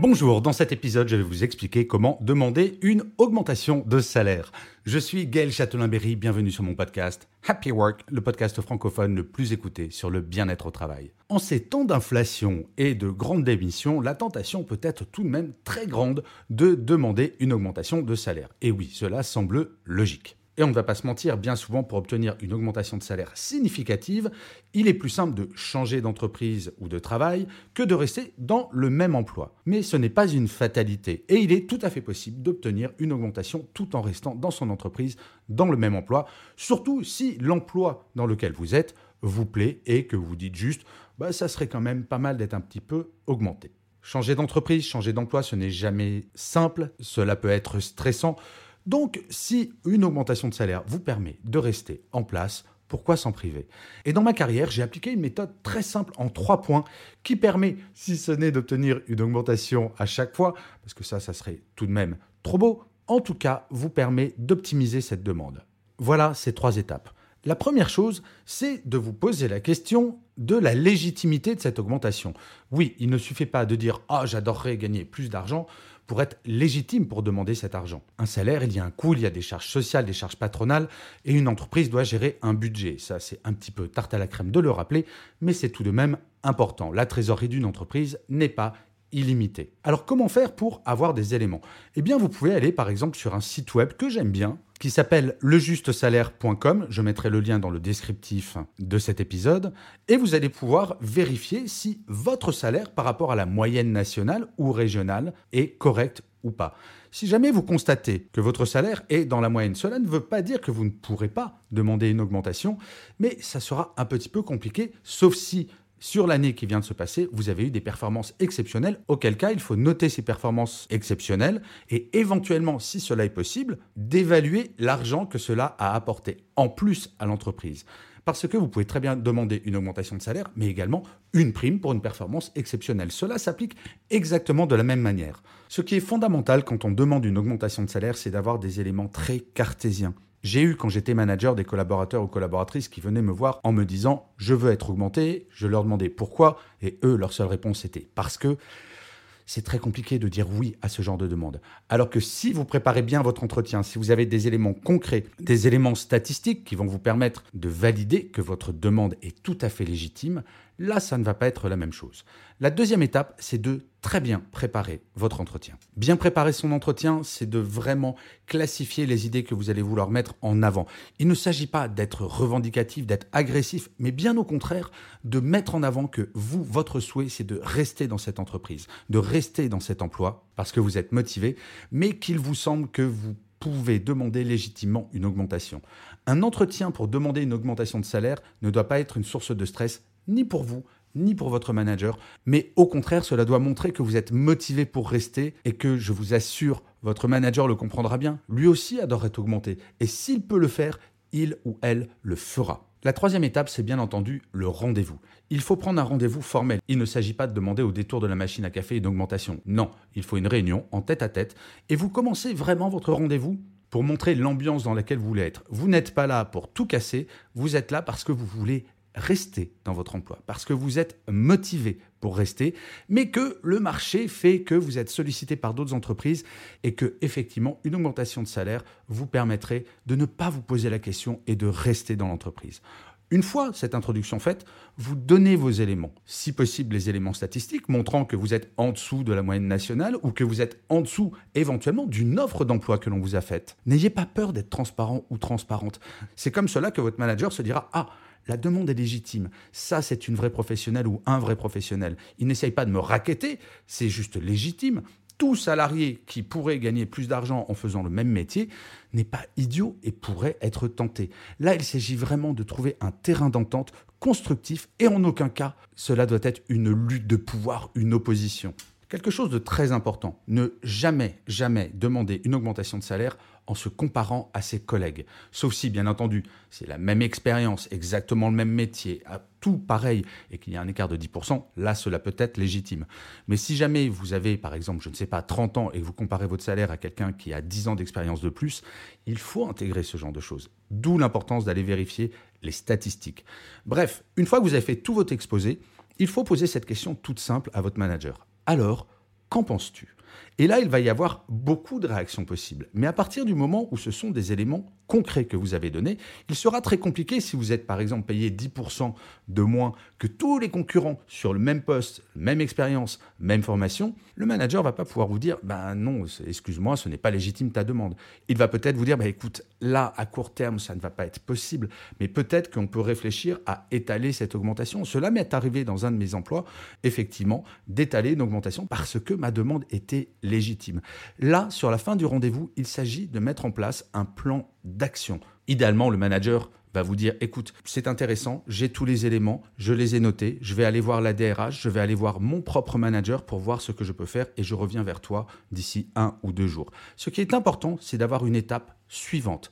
Bonjour, dans cet épisode, je vais vous expliquer comment demander une augmentation de salaire. Je suis Gaël Châtelain-Berry, bienvenue sur mon podcast Happy Work, le podcast francophone le plus écouté sur le bien-être au travail. En ces temps d'inflation et de grande démission, la tentation peut être tout de même très grande de demander une augmentation de salaire. Et oui, cela semble logique. Et on ne va pas se mentir, bien souvent, pour obtenir une augmentation de salaire significative, il est plus simple de changer d'entreprise ou de travail que de rester dans le même emploi. Mais ce n'est pas une fatalité et il est tout à fait possible d'obtenir une augmentation tout en restant dans son entreprise, dans le même emploi, surtout si l'emploi dans lequel vous êtes vous plaît et que vous dites juste, bah, ça serait quand même pas mal d'être un petit peu augmenté. Changer d'entreprise, changer d'emploi, ce n'est jamais simple, cela peut être stressant. Donc, si une augmentation de salaire vous permet de rester en place, pourquoi s'en priver? Et dans ma carrière, j'ai appliqué une méthode très simple en trois points qui permet, si ce n'est d'obtenir une augmentation à chaque fois, parce que ça, ça serait tout de même trop beau, en tout cas, vous permet d'optimiser cette demande. Voilà ces trois étapes. La première chose, c'est de vous poser la question de la légitimité de cette augmentation. Oui, il ne suffit pas de dire ⁇ Ah, j'adorerais gagner plus d'argent ⁇ pour être légitime pour demander cet argent. Un salaire, il y a un coût, il y a des charges sociales, des charges patronales, et une entreprise doit gérer un budget. Ça, c'est un petit peu tarte à la crème de le rappeler, mais c'est tout de même important. La trésorerie d'une entreprise n'est pas illimitée. Alors comment faire pour avoir des éléments? Eh bien vous pouvez aller par exemple sur un site web que j'aime bien, qui s'appelle lejustesalaire.com. Je mettrai le lien dans le descriptif de cet épisode. Et vous allez pouvoir vérifier si votre salaire par rapport à la moyenne nationale ou régionale est correct ou pas. Si jamais vous constatez que votre salaire est dans la moyenne, cela ne veut pas dire que vous ne pourrez pas demander une augmentation, mais ça sera un petit peu compliqué, sauf si sur l'année qui vient de se passer, vous avez eu des performances exceptionnelles, auquel cas il faut noter ces performances exceptionnelles et éventuellement, si cela est possible, d'évaluer l'argent que cela a apporté en plus à l'entreprise. Parce que vous pouvez très bien demander une augmentation de salaire, mais également une prime pour une performance exceptionnelle. Cela s'applique exactement de la même manière. Ce qui est fondamental quand on demande une augmentation de salaire, c'est d'avoir des éléments très cartésiens. J'ai eu, quand j'étais manager, des collaborateurs ou collaboratrices qui venaient me voir en me disant Je veux être augmenté. Je leur demandais pourquoi. Et eux, leur seule réponse était Parce que c'est très compliqué de dire oui à ce genre de demande. Alors que si vous préparez bien votre entretien, si vous avez des éléments concrets, des éléments statistiques qui vont vous permettre de valider que votre demande est tout à fait légitime, là, ça ne va pas être la même chose. La deuxième étape, c'est de très bien préparer votre entretien. Bien préparer son entretien, c'est de vraiment classifier les idées que vous allez vouloir mettre en avant. Il ne s'agit pas d'être revendicatif, d'être agressif, mais bien au contraire, de mettre en avant que vous, votre souhait, c'est de rester dans cette entreprise, de rester dans cet emploi, parce que vous êtes motivé, mais qu'il vous semble que vous pouvez demander légitimement une augmentation. Un entretien pour demander une augmentation de salaire ne doit pas être une source de stress ni pour vous, ni pour votre manager, mais au contraire, cela doit montrer que vous êtes motivé pour rester et que, je vous assure, votre manager le comprendra bien. Lui aussi adore être augmenté, et s'il peut le faire, il ou elle le fera. La troisième étape, c'est bien entendu le rendez-vous. Il faut prendre un rendez-vous formel. Il ne s'agit pas de demander au détour de la machine à café une augmentation. Non, il faut une réunion en tête à tête et vous commencez vraiment votre rendez-vous pour montrer l'ambiance dans laquelle vous voulez être. Vous n'êtes pas là pour tout casser, vous êtes là parce que vous voulez rester dans votre emploi, parce que vous êtes motivé pour rester, mais que le marché fait que vous êtes sollicité par d'autres entreprises et que effectivement une augmentation de salaire vous permettrait de ne pas vous poser la question et de rester dans l'entreprise. Une fois cette introduction faite, vous donnez vos éléments, si possible les éléments statistiques montrant que vous êtes en dessous de la moyenne nationale ou que vous êtes en dessous éventuellement d'une offre d'emploi que l'on vous a faite. N'ayez pas peur d'être transparent ou transparente. C'est comme cela que votre manager se dira Ah, la demande est légitime. Ça, c'est une vraie professionnelle ou un vrai professionnel. Il n'essaye pas de me raqueter, c'est juste légitime. Tout salarié qui pourrait gagner plus d'argent en faisant le même métier n'est pas idiot et pourrait être tenté. Là, il s'agit vraiment de trouver un terrain d'entente constructif et en aucun cas cela doit être une lutte de pouvoir, une opposition. Quelque chose de très important, ne jamais, jamais demander une augmentation de salaire en se comparant à ses collègues. Sauf si, bien entendu, c'est la même expérience, exactement le même métier, tout pareil, et qu'il y a un écart de 10%, là, cela peut être légitime. Mais si jamais vous avez, par exemple, je ne sais pas, 30 ans et que vous comparez votre salaire à quelqu'un qui a 10 ans d'expérience de plus, il faut intégrer ce genre de choses. D'où l'importance d'aller vérifier les statistiques. Bref, une fois que vous avez fait tout votre exposé, il faut poser cette question toute simple à votre manager. Alors, qu'en penses-tu? Et là, il va y avoir beaucoup de réactions possibles. Mais à partir du moment où ce sont des éléments concrets que vous avez donnés, il sera très compliqué si vous êtes par exemple payé 10% de moins que tous les concurrents sur le même poste, même expérience, même formation, le manager va pas pouvoir vous dire ben non, excuse-moi, ce n'est pas légitime ta demande. Il va peut-être vous dire ben écoute, là à court terme, ça ne va pas être possible, mais peut-être qu'on peut réfléchir à étaler cette augmentation. Cela m'est arrivé dans un de mes emplois, effectivement, d'étaler une augmentation parce que ma demande était légitime. Là, sur la fin du rendez-vous, il s'agit de mettre en place un plan d'action. Idéalement, le manager va vous dire écoute, c'est intéressant, j'ai tous les éléments, je les ai notés, je vais aller voir la DRH, je vais aller voir mon propre manager pour voir ce que je peux faire et je reviens vers toi d'ici un ou deux jours. Ce qui est important, c'est d'avoir une étape suivante.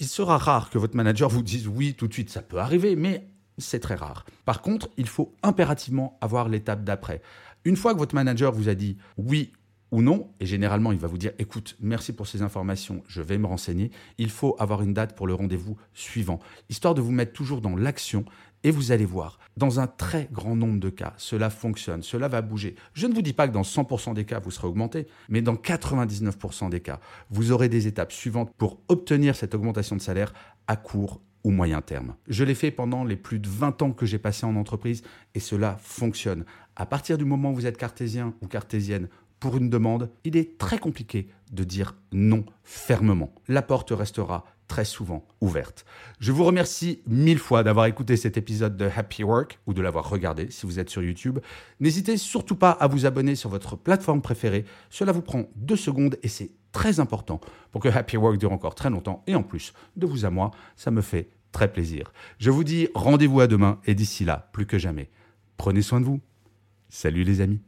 Il sera rare que votre manager vous dise oui tout de suite, ça peut arriver, mais c'est très rare. Par contre, il faut impérativement avoir l'étape d'après. Une fois que votre manager vous a dit oui ou non, et généralement il va vous dire écoute, merci pour ces informations, je vais me renseigner, il faut avoir une date pour le rendez-vous suivant, histoire de vous mettre toujours dans l'action, et vous allez voir, dans un très grand nombre de cas, cela fonctionne, cela va bouger. Je ne vous dis pas que dans 100% des cas, vous serez augmenté, mais dans 99% des cas, vous aurez des étapes suivantes pour obtenir cette augmentation de salaire à court ou moyen terme. Je l'ai fait pendant les plus de 20 ans que j'ai passé en entreprise et cela fonctionne. À partir du moment où vous êtes cartésien ou cartésienne, pour une demande, il est très compliqué de dire non fermement. La porte restera très souvent ouverte. Je vous remercie mille fois d'avoir écouté cet épisode de Happy Work ou de l'avoir regardé si vous êtes sur YouTube. N'hésitez surtout pas à vous abonner sur votre plateforme préférée. Cela vous prend deux secondes et c'est très important pour que Happy Work dure encore très longtemps. Et en plus, de vous à moi, ça me fait très plaisir. Je vous dis rendez-vous à demain et d'ici là, plus que jamais, prenez soin de vous. Salut les amis.